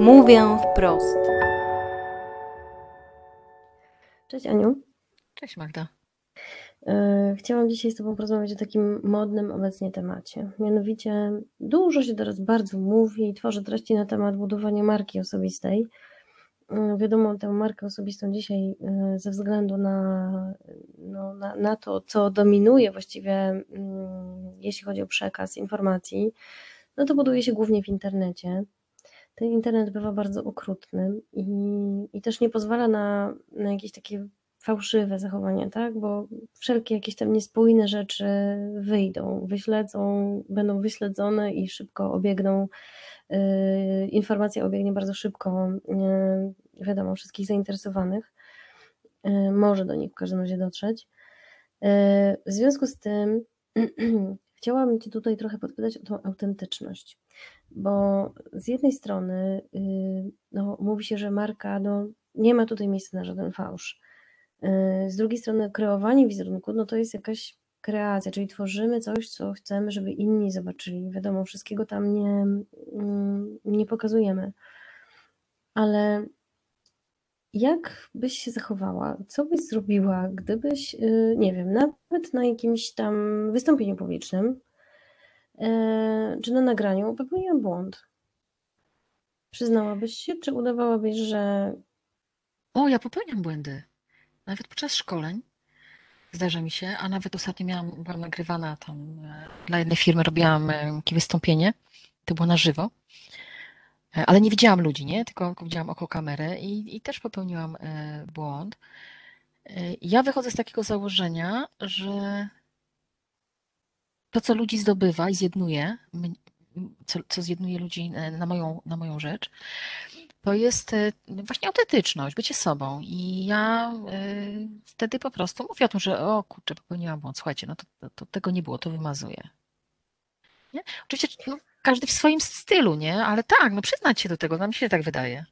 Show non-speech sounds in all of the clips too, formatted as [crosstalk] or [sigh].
Mówię wprost. Cześć Aniu. Cześć Magda. E, chciałam dzisiaj z Tobą porozmawiać o takim modnym obecnie temacie. Mianowicie dużo się teraz bardzo mówi i tworzy treści na temat budowania marki osobistej. E, Wiadomo, tę markę osobistą dzisiaj e, ze względu na, no, na, na to, co dominuje właściwie, mm, jeśli chodzi o przekaz informacji, no to buduje się głównie w internecie. Ten internet bywa bardzo okrutny i, i też nie pozwala na, na jakieś takie fałszywe zachowania, tak? Bo wszelkie jakieś tam niespójne rzeczy wyjdą, wyśledzą, będą wyśledzone i szybko obiegną. Yy, informacja obiegnie bardzo szybko, yy, wiadomo, wszystkich zainteresowanych. Yy, może do nich w każdym razie dotrzeć. Yy, w związku z tym [clears throat] chciałabym Cię tutaj trochę podpytać o tą autentyczność, bo z jednej strony yy, no, mówi się, że marka no, nie ma tutaj miejsca na żaden fałsz. Z drugiej strony kreowanie wizerunku, no to jest jakaś kreacja, czyli tworzymy coś, co chcemy, żeby inni zobaczyli. Wiadomo, wszystkiego tam nie, nie pokazujemy. Ale jak byś się zachowała? Co byś zrobiła, gdybyś, nie wiem, nawet na jakimś tam wystąpieniu publicznym czy na nagraniu popełniła błąd? Przyznałabyś się, czy udawałabyś, że. O, ja popełniam błędy. Nawet podczas szkoleń zdarza mi się, a nawet ostatnio miałam, byłam nagrywana tam e, dla jednej firmy, robiłam e, takie wystąpienie, to było na żywo, e, ale nie widziałam ludzi, nie? Tylko, tylko widziałam oko kamery i, i też popełniłam błąd. Ja wychodzę z takiego założenia, że to, co ludzi zdobywa i zjednuje, co, co zjednuje ludzi na moją, na moją rzecz, to jest e, właśnie autentyczność, bycie sobą. I ja y, wtedy po prostu mówię o tym, że o kurczę, popełniłam błąd, słuchajcie, no to, to, to tego nie było, to wymazuję. Nie? Oczywiście no, każdy w swoim stylu, nie? Ale tak, no przyznać się do tego, nam się tak wydaje.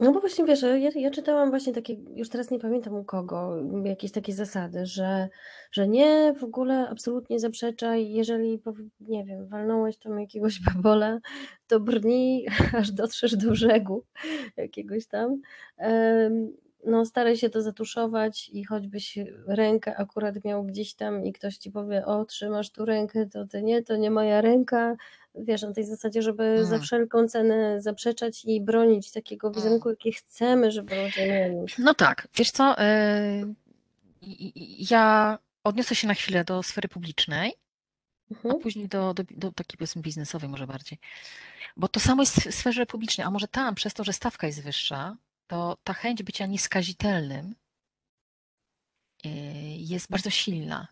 No bo właśnie wiesz, ja, ja czytałam właśnie takie, już teraz nie pamiętam u kogo, jakieś takie zasady, że, że nie, w ogóle absolutnie zaprzeczaj, jeżeli, nie wiem, walnąłeś tam jakiegoś [laughs] babola, to brnij, [laughs] aż dotrzesz do brzegu jakiegoś tam. No staraj się to zatuszować i choćbyś rękę akurat miał gdzieś tam i ktoś ci powie, o trzymasz tu rękę, to ty nie, to nie moja ręka, wiesz, na tej zasadzie, żeby mm. za wszelką cenę zaprzeczać i bronić takiego wizerunku, mm. jaki chcemy, żeby ludzie mieli. No tak, wiesz co, yy, ja odniosę się na chwilę do sfery publicznej, mhm. a później do, do, do takiej powiedzmy biznesowej może bardziej. Bo to samo jest w sferze publicznej, a może tam, przez to, że stawka jest wyższa, to ta chęć bycia nieskazitelnym yy, jest bardzo silna.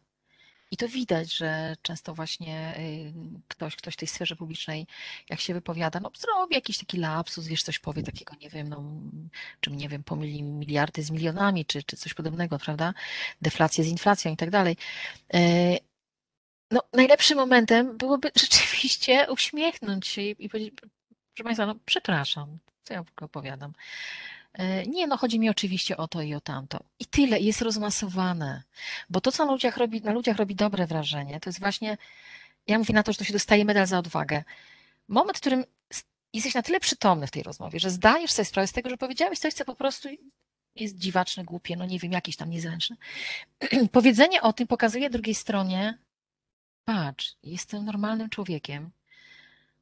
I to widać, że często właśnie y, ktoś, ktoś w tej sferze publicznej, jak się wypowiada, no zrobi jakiś taki lapsus, wiesz, coś powie takiego, nie wiem, no, czym, nie wiem, pomyli miliardy z milionami, czy, czy coś podobnego, prawda? Deflację z inflacją i tak dalej. Y, no, najlepszym momentem byłoby [laughs] rzeczywiście uśmiechnąć się i, i powiedzieć, proszę Państwa, no przepraszam, co ja w opowiadam. E, nie, no chodzi mi oczywiście o to i o tamto. I tyle, jest rozmasowane. Bo to, co na ludziach robi, na ludziach robi dobre wrażenie, to jest właśnie, ja mówię na to, że to się dostaje medal za odwagę. Moment, w którym jesteś na tyle przytomny w tej rozmowie, że zdajesz sobie sprawę z tego, że powiedziałeś coś, co po prostu jest dziwaczne, głupie, no nie wiem, jakieś tam niezręczne. [clears throat] Powiedzenie o tym pokazuje drugiej stronie, patrz, jestem normalnym człowiekiem,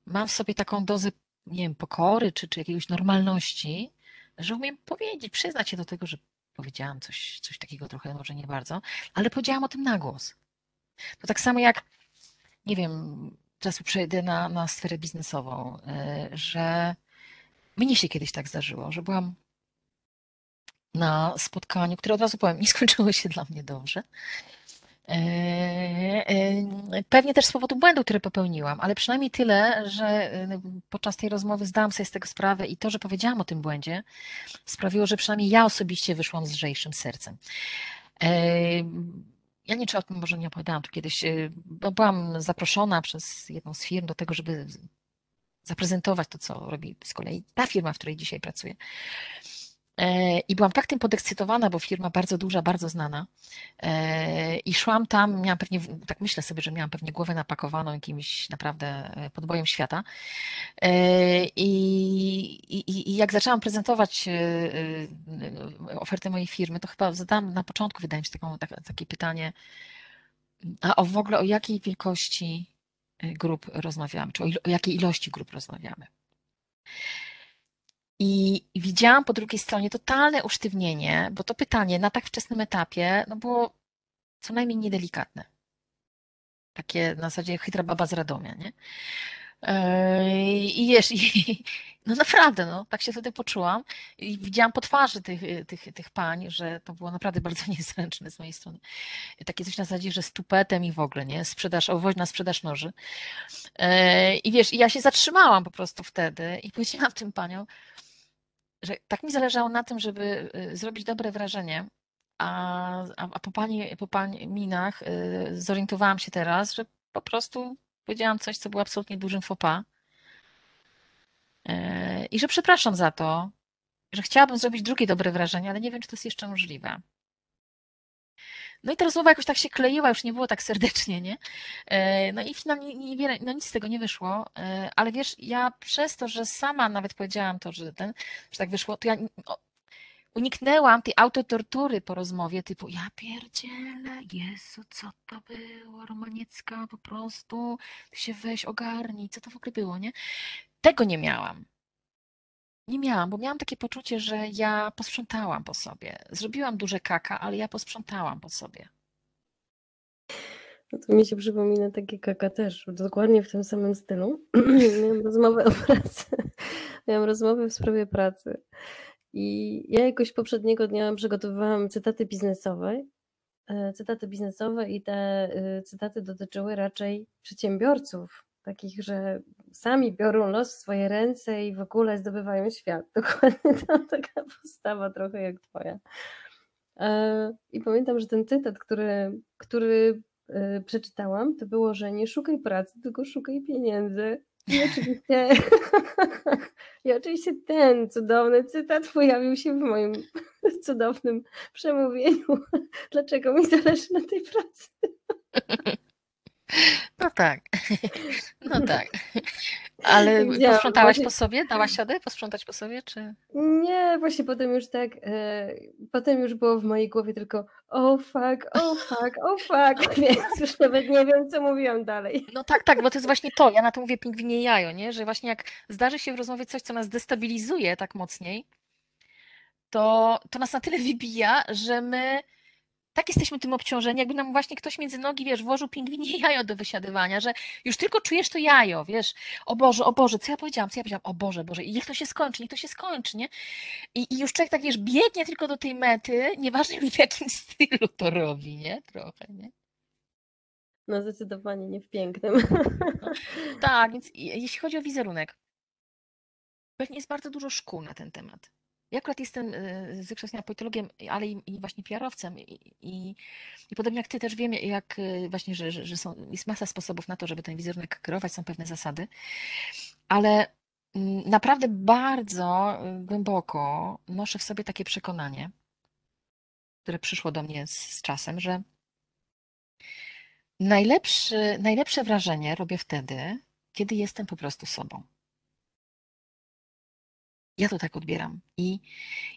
mam w sobie taką dozę, nie wiem, pokory czy, czy jakiegoś normalności, że umiem powiedzieć, przyznać się do tego, że powiedziałam coś, coś takiego trochę, może nie bardzo, ale powiedziałam o tym na głos. To tak samo jak, nie wiem, teraz przejdę na, na sferę biznesową, e, że mnie się kiedyś tak zdarzyło, że byłam na spotkaniu, które od razu powiem, [laughs] nie skończyło się dla mnie dobrze. E, e, pewnie też z powodu błędu, który popełniłam, ale przynajmniej tyle, że e, podczas tej rozmowy zdałam sobie z tego sprawę i to, że powiedziałam o tym błędzie, sprawiło, że przynajmniej ja osobiście wyszłam z lżejszym sercem. Ja nie czy o tym może nie opowiadałam tu kiedyś, bo byłam zaproszona przez jedną z firm do tego, żeby zaprezentować to, co robi z kolei ta firma, w której dzisiaj pracuję. E, I byłam tak tym podekscytowana, bo firma bardzo duża, bardzo znana. E, I szłam tam, miałam pewnie, tak myślę sobie, że miałam pewnie głowę napakowaną jakimś naprawdę e, podbojem świata. I, i, i jak zaczęłam prezentować ofertę mojej firmy, to chyba zadałam na początku, wydaje mi się, taką, tak, takie pytanie, a o w ogóle o jakiej wielkości grup rozmawiamy, czy o, o jakiej ilości grup rozmawiamy. I widziałam po drugiej stronie totalne usztywnienie, bo to pytanie na tak wczesnym etapie no było co najmniej niedelikatne. Takie na zasadzie chytra baba z Radomia, nie? I wiesz, i, [laughs] no naprawdę, no, tak się wtedy poczułam i widziałam po twarzy tych, tych, tych pań, że to było naprawdę [laughs] bardzo niezręczne z mojej strony. Takie coś na zasadzie, że z tupetem i w ogóle, nie? Sprzedaż, owoźna sprzedaż noży. I wiesz, i ja się zatrzymałam po prostu wtedy i powiedziałam tym paniom, że tak mi zależało na tym, żeby y, zrobić dobre wrażenie, a, a po, pani, po pani minach y, zorientowałam się teraz, że po prostu powiedziałam coś, co było absolutnie dużym fopa e, i że przepraszam za to, że chciałabym zrobić drugie dobre wrażenie, ale nie wiem, czy to jest jeszcze możliwe. No i ta rozmowa jakoś tak się kleiła, już nie było tak serdecznie, nie? E, no i finalnie niewiele, no nic z tego nie wyszło, e, ale wiesz, ja przez to, że sama nawet powiedziałam to, że ten, że tak wyszło, to ja uniknęłam tej autotortury po rozmowie, typu ja pierdzielę, Jezu, co to było, Romaniecka, po prostu, ty się weź, ogarnij, co to w ogóle było, nie? Tego nie miałam. Nie miałam, bo miałam takie poczucie, że ja posprzątałam po sobie. Zrobiłam duże kaka, ale ja posprzątałam po sobie. No to mi się przypomina takie kaka też, dokładnie w tym samym stylu. [clears throat] Miałam rozmowę o pracy. [laughs] Miałam rozmowę w sprawie pracy. I ja jakoś poprzedniego dnia przygotowywałam cytaty biznesowe. E, cytaty biznesowe i te e, cytaty dotyczyły raczej przedsiębiorców, takich, że sami biorą los w swoje ręce i w ogóle zdobywają świat. [laughs] Dokładnie to taka postawa trochę jak twoja. E, I pamiętam, że ten cytat, który, który e, przeczytałam, to było, że nie szukaj pracy, tylko szukaj pieniędzy. I oczywiście, [laughs] I oczywiście ten cudowny cytat pojawił się w moim [laughs] cudownym przemówieniu. Dlaczego mi zależy na tej pracy? No tak. [laughs] No tak. Ale [laughs] posprzątałaś po sobie? Dałaś radę posprzątać po sobie, czy? Nie, właśnie potem już tak, e, potem już było w mojej głowie tylko oh fuck, oh fuck, oh fuck, [laughs] więc już nawet nie wiem, co mówiłam dalej. No tak, tak, bo to jest właśnie to, ja na to mówię pingwinie jajo, nie? Że właśnie jak zdarzy się w rozmowie coś, co nas destabilizuje tak mocniej, to, to nas na tyle wybija, że my tak jesteśmy tym obciążeni, jakby nam właśnie ktoś między nogi, wiesz, włożył pingwinie [laughs] jajo do wysiadywania, że już tylko czujesz to jajo, wiesz, o Boże, o Boże, co ja powiedziałam, co ja powiedziałam, o Boże, Boże, i niech to się skończy, niech to się skończy, nie? I, i już człowiek tak, wiesz, biegnie tylko do tej mety, nieważne w jakim stylu to robi, nie? Trochę, nie? No zdecydowanie nie w pięknym. No, tak, więc jeśli chodzi o wizerunek, pewnie jest bardzo dużo szkół na ten temat. Ja akurat jestem e, z wykształcenia politologiem, ale i, i właśnie PR-owcem i, i, i, podobnie jak ty też wiem, jak e, właśnie, że, że, są, jest masa sposobów na to, żeby ten wizerunek kierować, są pewne zasady, ale mm, naprawdę bardzo e, głęboko noszę w sobie takie przekonanie, które przyszło do mnie z, z czasem, że najlepszy, najlepsze wrażenie robię wtedy, kiedy jestem po prostu sobą. Ja to tak odbieram. I,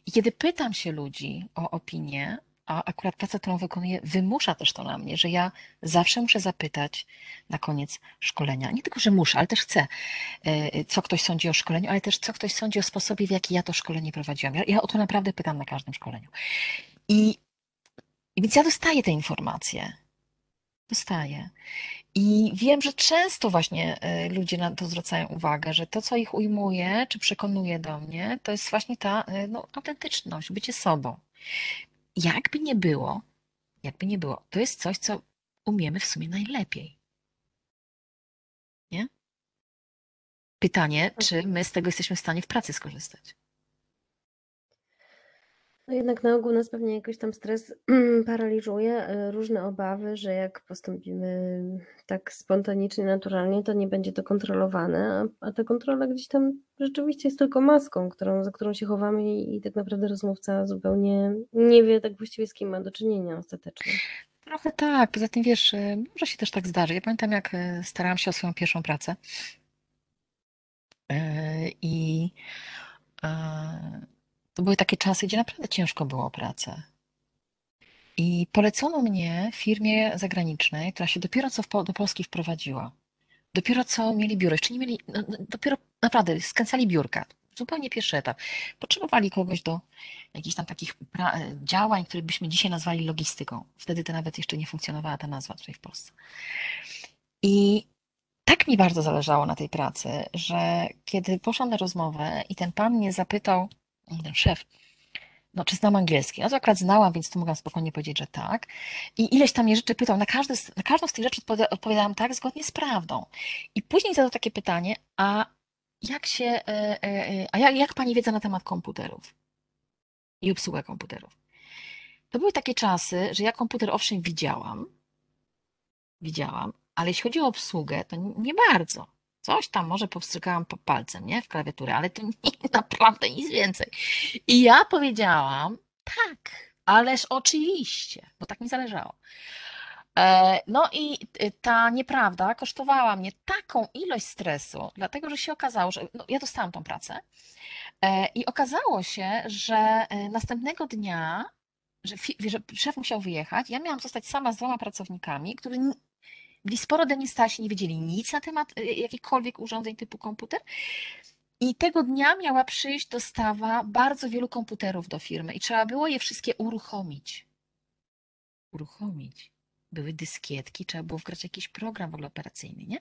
I kiedy pytam się ludzi o opinię, a akurat praca, którą wykonuję, wymusza też to na mnie, że ja zawsze muszę zapytać na koniec szkolenia. Nie tylko, że muszę, ale też chcę, e, co ktoś sądzi o szkoleniu, ale też co ktoś sądzi o sposobie, w jaki ja to szkolenie prowadziłam. Ja, ja o to naprawdę pytam na każdym szkoleniu. I, i więc ja dostaję te informacje. Dostaję. I wiem, że często właśnie e, ludzie na to zwracają uwagę, że to, co ich ujmuje, czy przekonuje do mnie, to jest właśnie ta e, no, autentyczność, bycie sobą. Jakby nie było, jakby nie było, to jest coś, co umiemy w sumie najlepiej. Nie? Pytanie, czy my z tego jesteśmy w stanie w pracy skorzystać? No jednak na ogół nas pewnie jakoś tam stres [clears throat] paraliżuje, y, różne obawy, że jak postąpimy tak spontanicznie, naturalnie, to nie będzie to kontrolowane, a, a ta kontrola gdzieś tam rzeczywiście jest tylko maską, którą, za którą się chowamy i, i tak naprawdę rozmówca zupełnie nie wie tak właściwie z kim ma do czynienia ostatecznie. Trochę tak, poza tym wiesz, y, może się też tak zdarzy. Ja pamiętam, jak y, starałam się o swoją pierwszą pracę i to były takie czasy, gdzie naprawdę ciężko było o pracę. I polecono mnie firmie zagranicznej, która się dopiero co do Polski wprowadziła. Dopiero co mieli biuro, jeszcze nie mieli, no, no, dopiero naprawdę skręcali biurka. Zupełnie pierwszy etap. Potrzebowali kogoś do jakichś tam takich działań, które byśmy dzisiaj nazwali logistyką. Wtedy to nawet jeszcze nie funkcjonowała ta nazwa tutaj w Polsce. I tak mi bardzo zależało na tej pracy, że kiedy poszłam na rozmowę i ten pan mnie zapytał, ten szef, no czy znam angielski? No to akurat znałam, więc tu mogłam spokojnie powiedzieć, że tak. I ileś tam mnie rzeczy pytał, na, każdy, na każdą z tych rzeczy odpowiadałam tak, zgodnie z prawdą. I później zadał takie pytanie, a jak się, e, e, e, a jak, jak pani wiedza na temat komputerów i obsługę komputerów? To były takie czasy, że ja komputer owszem widziałam, widziałam, ale jeśli chodzi o obsługę, to nie bardzo. Coś tam może powstrzykałam po palcem, nie? W klawiaturę, ale to nie, [laughs] naprawdę nic więcej. I ja powiedziałam, tak, ależ oczywiście, bo tak mi zależało. E, no i y, ta nieprawda kosztowała mnie taką ilość stresu, dlatego że się okazało, że no, ja dostałam tą pracę e, i okazało się, że e, następnego dnia, że, że szef musiał wyjechać, ja miałam zostać sama z dwoma pracownikami, którzy byli sporo starsi, nie wiedzieli nic na temat y, jakichkolwiek urządzeń typu komputer. I tego dnia miała przyjść dostawa bardzo wielu komputerów do firmy i trzeba było je wszystkie uruchomić. Uruchomić. Były dyskietki, trzeba było wgrać jakiś program w ogóle operacyjny, nie?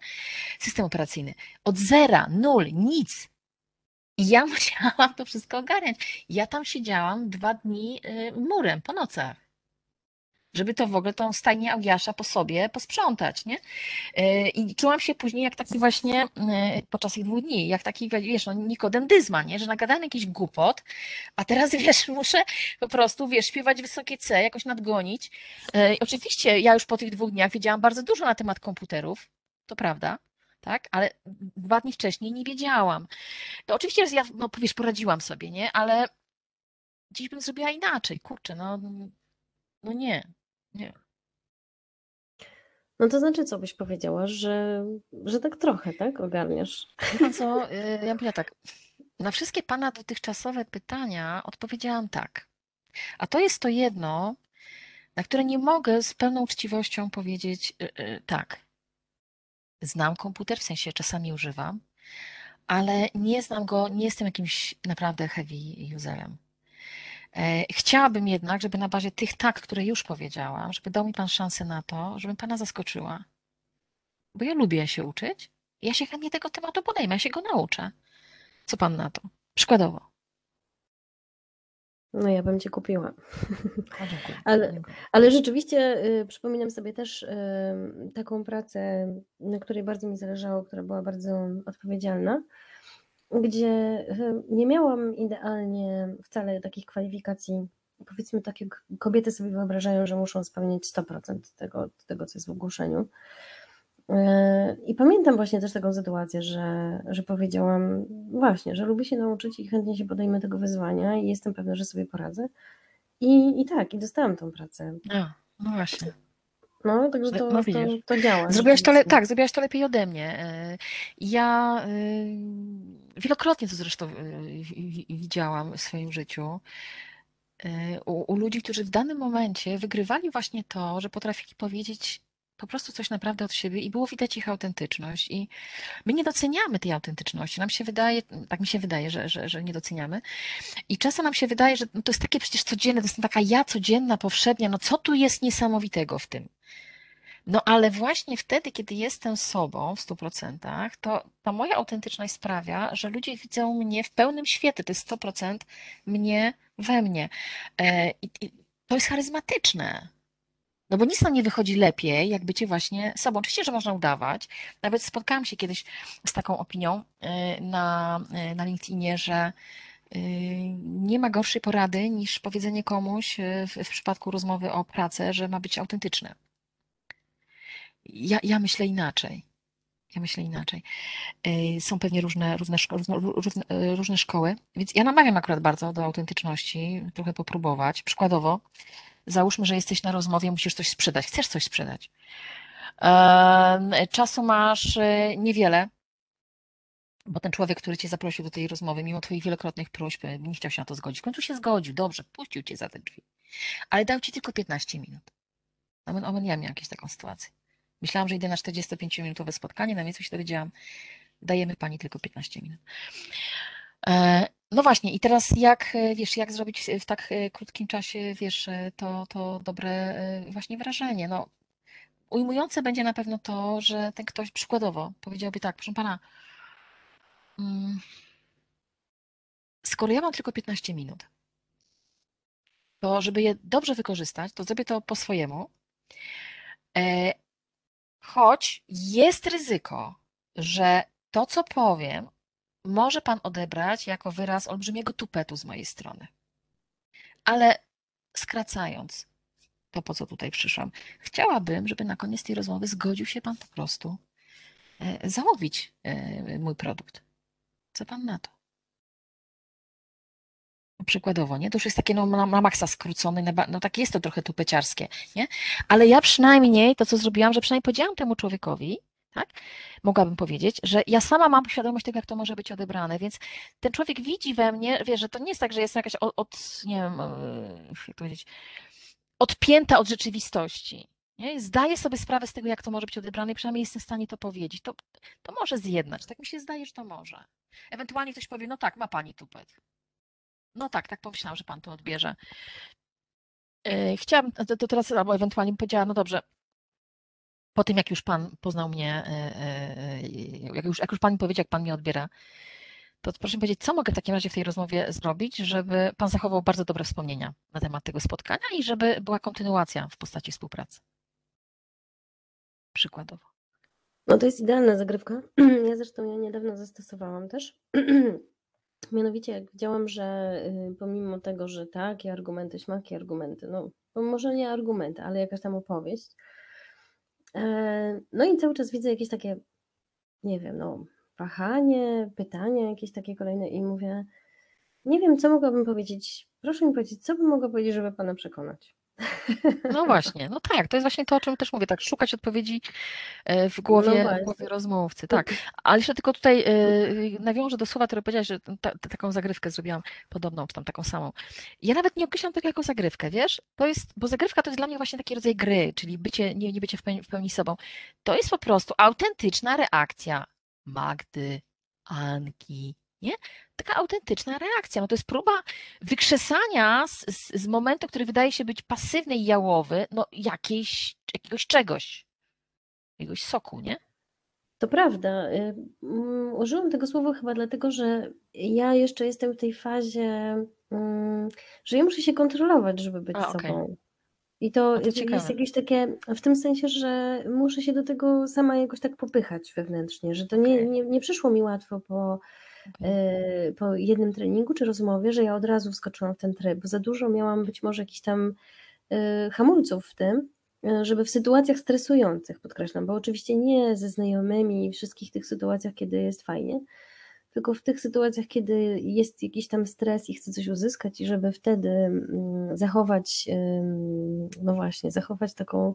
System operacyjny. Od zera, nul, nic. I ja [laughs] musiałam to wszystko ogarniać. Ja tam siedziałam dwa dni y, murem po nocach żeby to w ogóle tą stajnię Augiasza po sobie posprzątać, nie? E, I czułam się później jak taki właśnie, e, podczas tych dwóch dni, jak taki, wiesz, no, Nikodem Dyzma, nie? Że nagadałem jakiś głupot, a teraz, [laughs] wiesz, muszę po prostu, wiesz, śpiewać wysokie C, jakoś nadgonić. E, I oczywiście ja już po tych dwóch dniach wiedziałam bardzo dużo na temat komputerów, to prawda, tak? Ale dwa dni wcześniej nie wiedziałam. To oczywiście ja, no powiesz, poradziłam sobie, nie? Ale dziś bym zrobiła inaczej, kurczę, no, no nie. Nie. No to znaczy, co byś powiedziała, że, że tak trochę, tak? Ogarniasz. No co, [laughs] y, ja mówię tak. Na wszystkie Pana dotychczasowe pytania odpowiedziałam tak. A to jest to jedno, na które nie mogę z pełną uczciwością powiedzieć y, y, tak. Znam komputer, w sensie czasami używam, ale nie znam go, nie jestem jakimś naprawdę heavy userem. E, chciałabym jednak, żeby na bazie tych tak, które już powiedziałam, żeby dał mi Pan szansę na to, żebym Pana zaskoczyła. Bo ja lubię się uczyć. Ja się chętnie tego tematu podejmę, ja się go nauczę. Co Pan na to? Przykładowo. No ja bym Cię kupiła. ale, ale rzeczywiście y, przypominam sobie też y, taką pracę, na której bardzo mi zależało, która była bardzo odpowiedzialna gdzie e, nie miałam idealnie wcale takich kwalifikacji. Powiedzmy tak, jak kobiety sobie wyobrażają, że muszą spełnić 100% tego, tego, co jest w ogłoszeniu. E, I pamiętam właśnie też taką sytuację, że, że powiedziałam właśnie, że lubię się nauczyć i chętnie się podejmę tego wyzwania i jestem pewna, że sobie poradzę. I, i tak, i dostałam tą pracę. A, no właśnie. No, także to, no, to, to działa. Zrobiłaś to, le- tak, zrobiłaś to lepiej ode mnie. E, ja wielokrotnie to zresztą widziałam w swoim życiu. E, u, u ludzi, którzy w danym momencie wygrywali właśnie to, że potrafili powiedzieć po prostu coś naprawdę od siebie i było widać ich autentyczność. I my nie doceniamy tej autentyczności. Nam się wydaje, tak mi się wydaje, że, że, że nie doceniamy. I często nam się wydaje, że no to jest takie przecież codzienne, to jest taka ja codzienna, powszednia, no co tu jest niesamowitego w tym? No ale właśnie wtedy, kiedy jestem sobą w stu procentach, to ta moja autentyczność sprawia, że ludzie widzą mnie w pełnym świecie. To jest 100% mnie we mnie. E, I to jest charyzmatyczne. No bo nic nam nie wychodzi lepiej, jak bycie właśnie sobą. Oczywiście, że można udawać. Nawet spotkałam się kiedyś z taką opinią e, na, e, na LinkedInie, że nie ma gorszej porady niż powiedzenie komuś w, w przypadku rozmowy o pracę, że ma być autentyczne. Ja, ja myślę inaczej. Ja myślę inaczej. Są pewnie różne, różne, różne, różne szkoły, więc ja namawiam akurat bardzo do autentyczności, trochę popróbować. Przykładowo, załóżmy, że jesteś na rozmowie, musisz coś sprzedać, chcesz coś sprzedać. Czasu masz e, niewiele, bo ten człowiek, który cię zaprosił do tej rozmowy, mimo twoich wielokrotnych próśb, e, nie chciał się na to zgodzić. W końcu się zgodził, dobrze, puścił cię za te drzwi. Ale dał ci tylko 15 minut. Amen, amen, ja miałam jakąś taką sytuację. Myślałam, że idę na 45-minutowe spotkanie, na miejscu się dowiedziałam, dajemy pani tylko 15 minut. E, no właśnie, i teraz jak, wiesz, jak zrobić w tak krótkim czasie, wiesz, to, to dobre właśnie wrażenie. No, ujmujące będzie na pewno to, że ten ktoś przykładowo powiedziałby tak, proszę pana, mm, skoro ja mam tylko 15 minut, to żeby je dobrze wykorzystać, to zrobię to po swojemu, e, choć jest ryzyko, że to, co powiem, może pan odebrać jako wyraz olbrzymiego tupetu z mojej strony. Ale skracając, to, po co tutaj przyszłam. Chciałabym, żeby na koniec tej rozmowy zgodził się Pan po prostu e, zamówić e, mój produkt. Co Pan na to? Przykładowo, nie? To już jest takie no, na, na maksa skrócone, no tak jest to trochę tupeciarskie, nie? Ale ja przynajmniej, to co zrobiłam, że przynajmniej powiedziałam temu człowiekowi, tak? Mogłabym powiedzieć, że ja sama mam świadomość tego, jak to może być odebrane, więc ten człowiek widzi we mnie, wie, że to nie jest tak, że jestem jakaś od, od nie wiem, e, jak powiedzieć, odpięta od rzeczywistości. Nie? Zdaję sobie sprawę z tego, jak to może być odebrane i przynajmniej jestem w stanie to powiedzieć. To, to może zjednać. Tak mi się zdaje, że to może. Ewentualnie ktoś powie, no tak, ma pani tupet. No tak, tak pomyślałam, że pan to odbierze. Yy, chciałabym, to, teraz, albo ewentualnie bym powiedziała, no dobrze, po tym jak już pan poznał mnie, yy, yy, jak już, jak już pan mi powiedział, jak pan mnie odbiera, to proszę powiedzieć, co mogę w takim razie w tej rozmowie zrobić, żeby Pan zachował bardzo dobre wspomnienia na temat tego spotkania i żeby była kontynuacja w postaci współpracy. Przykładowo. No to jest idealna zagrywka. [clears throat] Ja zresztą ją niedawno zastosowałam też. [clears throat] Mianowicie jak widziałam, że y, pomimo tego, że takie argumenty, śmaki argumenty, no może nie argumenty, ale jakaś tam opowieść, e, no i cały czas widzę jakieś takie, nie wiem, no wahanie, pytania jakieś takie kolejne i mówię, nie wiem, co mogłabym powiedzieć. Proszę mi powiedzieć, co bym mogła powiedzieć, żeby pana przekonać. No właśnie, no tak, to jest właśnie to, o czym też mówię, tak, szukać odpowiedzi e, w głowie, no w głowie rozmówcy, tak. Ale jeszcze tylko tutaj e, nawiążę do słowa, które powiedziałaś, że ta, taką zagrywkę zrobiłam podobną, czy tam taką samą. Ja nawet nie określam tego jako zagrywkę, wiesz? To jest, bo zagrywka to jest dla mnie właśnie taki rodzaj gry, czyli bycie, nie, nie bycie w pełni, w pełni sobą. To jest po prostu autentyczna reakcja Magdy, Anki, nie? Taka autentyczna reakcja. No to jest próba wykrzesania z, z, z momentu, który wydaje się być pasywny i jałowy, no jakiejś, jakiegoś czegoś, jakiegoś soku, nie? To prawda. Y, mm, użyłam tego słowa chyba dlatego, że ja jeszcze jestem w tej fazie, mm, że ja muszę się kontrolować, żeby być A, sobą. Okay. I to, to jest jakieś takie, w tym sensie, że muszę się do tego sama jakoś tak popychać wewnętrznie, że to nie, nie, nie przyszło mi łatwo po, y, po jednym treningu czy rozmowie, że ja od razu wskoczyłam w ten tryb, bo za dużo miałam być może jakichś tam y, hamulców w tym, y, żeby w sytuacjach stresujących, podkreślam, bo oczywiście nie ze znajomymi i wszystkich tych sytuacjach, kiedy jest fajnie, tylko w tych sytuacjach, kiedy jest jakiś tam stres i chcę coś uzyskać i żeby wtedy mm, zachować, no właśnie, zachować taką,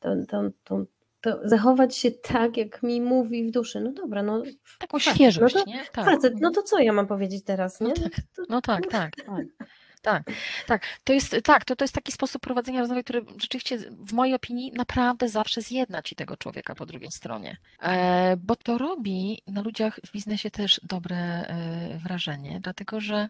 tą, tą, tą, to zachować się tak, jak mi mówi w duszy. No dobra, no. Taką świeżość, no to, nie? Tak. Facet, no to co ja mam powiedzieć teraz, nie? No tak, no tak, tak. tak. Tak, tak. To jest, tak, to, to jest taki sposób prowadzenia rozmowy, który rzeczywiście w mojej opinii naprawdę zawsze zjedna ci tego człowieka po drugiej stronie. E, bo to robi na ludziach w biznesie też dobre e, wrażenie, dlatego że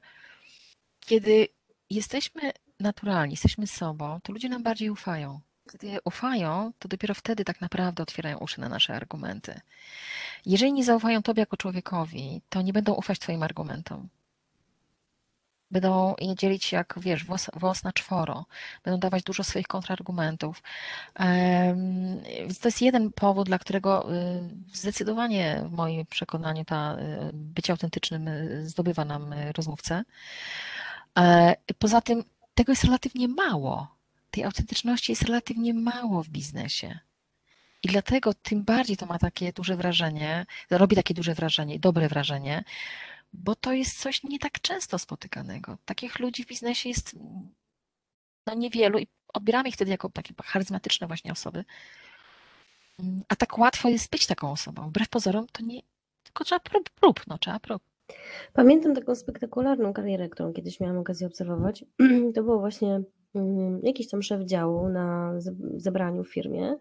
kiedy jesteśmy naturalni, jesteśmy sobą, to ludzie nam bardziej ufają. Kiedy ufają, to dopiero wtedy tak naprawdę otwierają uszy na nasze argumenty. Jeżeli nie zaufają tobie jako człowiekowi, to nie będą ufać twoim argumentom. Będą je dzielić jak, wiesz, włos, włos na czworo. Będą dawać dużo swoich kontrargumentów. Więc to jest jeden powód, dla którego y, zdecydowanie w moim przekonaniu ta y, bycie autentycznym y, zdobywa nam rozmówcę. E, poza tym tego jest relatywnie mało. Tej autentyczności jest relatywnie mało w biznesie. I dlatego tym bardziej to ma takie duże wrażenie, robi takie duże wrażenie, dobre wrażenie, bo to jest coś nie tak często spotykanego. Takich ludzi w biznesie jest no niewielu i odbieramy ich wtedy jako takie charyzmatyczne właśnie osoby. A tak łatwo jest być taką osobą. Wbrew pozorom to nie, tylko trzeba prób, prób no trzeba prób. Pamiętam taką spektakularną karierę, którą kiedyś miałam okazję obserwować. [clears throat] To był właśnie jakiś tam szef działu na zebraniu w firmie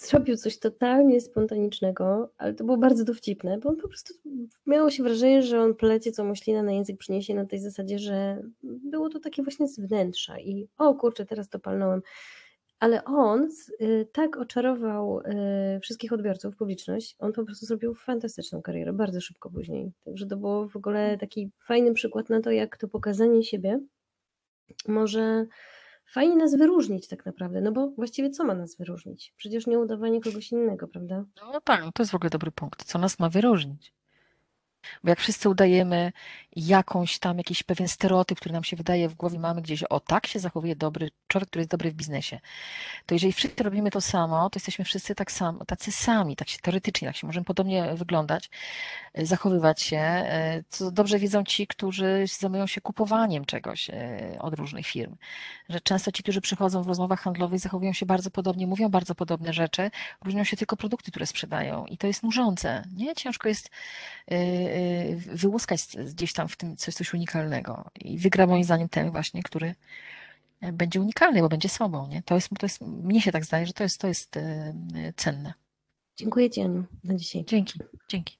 zrobił coś totalnie spontanicznego, ale to było bardzo dowcipne, bo on po prostu miało się wrażenie, że on plecie co myślina na język przyniesie na tej zasadzie, że było to takie właśnie z wnętrza i o kurczę, teraz to palnąłem. Ale on y, tak oczarował y, wszystkich odbiorców, publiczność, on po prostu zrobił fantastyczną karierę, bardzo szybko później. Także to było w ogóle taki fajny przykład na to, jak to pokazanie siebie może fajnie nas wyróżnić tak naprawdę, no bo właściwie co ma nas wyróżnić? Przecież nie udawanie kogoś innego, prawda? No tak, no to jest w ogóle dobry punkt. Co nas ma wyróżnić? Bo jak wszyscy udajemy jakąś tam, jakiś pewien stereotyp, który nam się wydaje w głowie mamy gdzieś, o tak się zachowuje dobry człowiek, który jest dobry w biznesie, to jeżeli wszyscy robimy to samo, to jesteśmy wszyscy tak samo, tacy sami, tak się teoretycznie, tak się możemy podobnie wyglądać, e, zachowywać się, e, co dobrze wiedzą ci, którzy zajmują się kupowaniem czegoś e, od różnych firm, że często ci, którzy przychodzą w rozmowach handlowych, zachowują się bardzo podobnie, mówią bardzo podobne rzeczy, różnią się tylko produkty, które sprzedają i to jest nużące, nie? Ciężko jest wyłuskać gdzieś tam w tym coś, coś unikalnego. I wygra moim zdaniem ten właśnie, który będzie unikalny, bo będzie sobą. Nie? To, jest, to jest, mnie się tak zdaje, że to jest, to jest y, cenne. Dziękuję Ci Aniu na dzisiaj. Dzięki, dzięki.